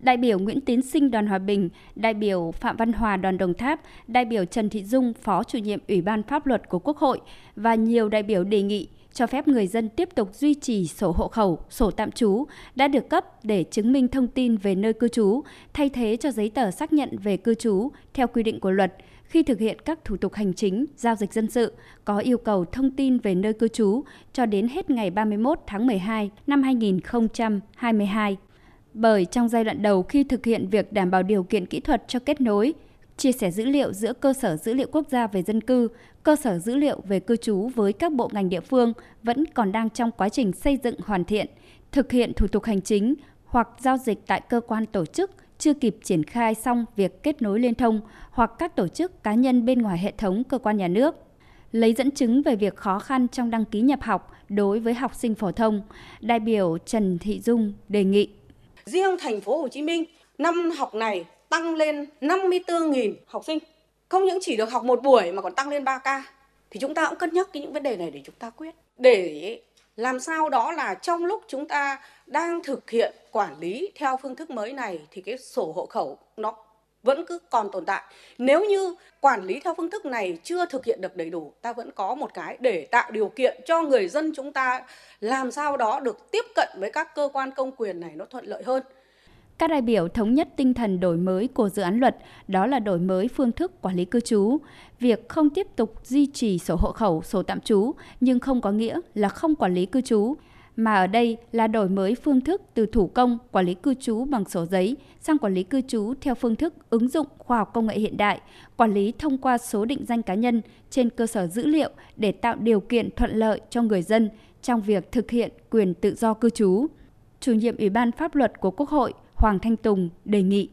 đại biểu Nguyễn Tiến Sinh đoàn Hòa Bình, đại biểu Phạm Văn Hòa đoàn Đồng Tháp, đại biểu Trần Thị Dung, Phó chủ nhiệm Ủy ban Pháp luật của Quốc hội và nhiều đại biểu đề nghị cho phép người dân tiếp tục duy trì sổ hộ khẩu, sổ tạm trú đã được cấp để chứng minh thông tin về nơi cư trú, thay thế cho giấy tờ xác nhận về cư trú theo quy định của luật khi thực hiện các thủ tục hành chính, giao dịch dân sự có yêu cầu thông tin về nơi cư trú cho đến hết ngày 31 tháng 12 năm 2022. Bởi trong giai đoạn đầu khi thực hiện việc đảm bảo điều kiện kỹ thuật cho kết nối, chia sẻ dữ liệu giữa cơ sở dữ liệu quốc gia về dân cư, cơ sở dữ liệu về cư trú với các bộ ngành địa phương vẫn còn đang trong quá trình xây dựng hoàn thiện, thực hiện thủ tục hành chính hoặc giao dịch tại cơ quan tổ chức chưa kịp triển khai xong việc kết nối liên thông hoặc các tổ chức cá nhân bên ngoài hệ thống cơ quan nhà nước. Lấy dẫn chứng về việc khó khăn trong đăng ký nhập học đối với học sinh phổ thông, đại biểu Trần Thị Dung đề nghị Riêng thành phố Hồ Chí Minh, năm học này tăng lên 54.000 học sinh. Không những chỉ được học một buổi mà còn tăng lên 3 ca. Thì chúng ta cũng cân nhắc cái những vấn đề này để chúng ta quyết. Để làm sao đó là trong lúc chúng ta đang thực hiện quản lý theo phương thức mới này thì cái sổ hộ khẩu nó vẫn cứ còn tồn tại. Nếu như quản lý theo phương thức này chưa thực hiện được đầy đủ, ta vẫn có một cái để tạo điều kiện cho người dân chúng ta làm sao đó được tiếp cận với các cơ quan công quyền này nó thuận lợi hơn. Các đại biểu thống nhất tinh thần đổi mới của dự án luật, đó là đổi mới phương thức quản lý cư trú. Việc không tiếp tục duy trì sổ hộ khẩu, sổ tạm trú, nhưng không có nghĩa là không quản lý cư trú, mà ở đây là đổi mới phương thức từ thủ công quản lý cư trú bằng sổ giấy sang quản lý cư trú theo phương thức ứng dụng khoa học công nghệ hiện đại, quản lý thông qua số định danh cá nhân trên cơ sở dữ liệu để tạo điều kiện thuận lợi cho người dân trong việc thực hiện quyền tự do cư trú. Chủ nhiệm Ủy ban Pháp luật của Quốc hội Hoàng Thanh Tùng đề nghị.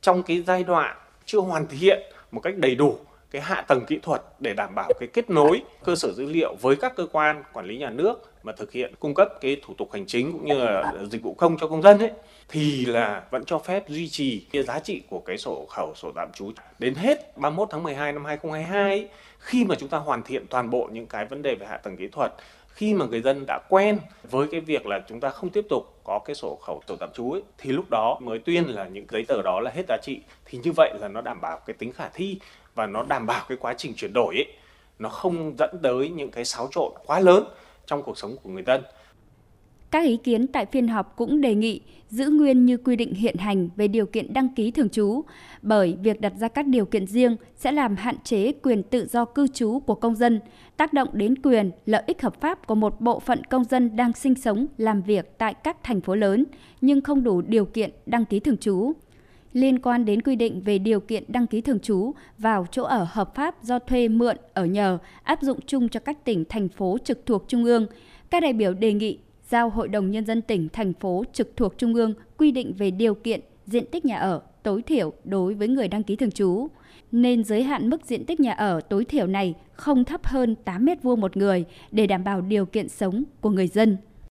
Trong cái giai đoạn chưa hoàn thiện một cách đầy đủ cái hạ tầng kỹ thuật để đảm bảo cái kết nối cơ sở dữ liệu với các cơ quan quản lý nhà nước mà thực hiện cung cấp cái thủ tục hành chính cũng như là dịch vụ công cho công dân ấy thì là vẫn cho phép duy trì cái giá trị của cái sổ khẩu sổ tạm trú. Đến hết 31 tháng 12 năm 2022 ấy, khi mà chúng ta hoàn thiện toàn bộ những cái vấn đề về hạ tầng kỹ thuật khi mà người dân đã quen với cái việc là chúng ta không tiếp tục có cái sổ khẩu sổ tạm trú ấy, thì lúc đó mới tuyên là những giấy tờ đó là hết giá trị. Thì như vậy là nó đảm bảo cái tính khả thi và nó đảm bảo cái quá trình chuyển đổi ấy nó không dẫn tới những cái xáo trộn quá lớn trong cuộc sống của người dân. Các ý kiến tại phiên họp cũng đề nghị giữ nguyên như quy định hiện hành về điều kiện đăng ký thường trú, bởi việc đặt ra các điều kiện riêng sẽ làm hạn chế quyền tự do cư trú của công dân, tác động đến quyền, lợi ích hợp pháp của một bộ phận công dân đang sinh sống, làm việc tại các thành phố lớn nhưng không đủ điều kiện đăng ký thường trú liên quan đến quy định về điều kiện đăng ký thường trú vào chỗ ở hợp pháp do thuê mượn ở nhờ, áp dụng chung cho các tỉnh, thành phố trực thuộc trung ương. Các đại biểu đề nghị giao Hội đồng nhân dân tỉnh, thành phố trực thuộc trung ương quy định về điều kiện diện tích nhà ở tối thiểu đối với người đăng ký thường trú nên giới hạn mức diện tích nhà ở tối thiểu này không thấp hơn 8 m2 một người để đảm bảo điều kiện sống của người dân.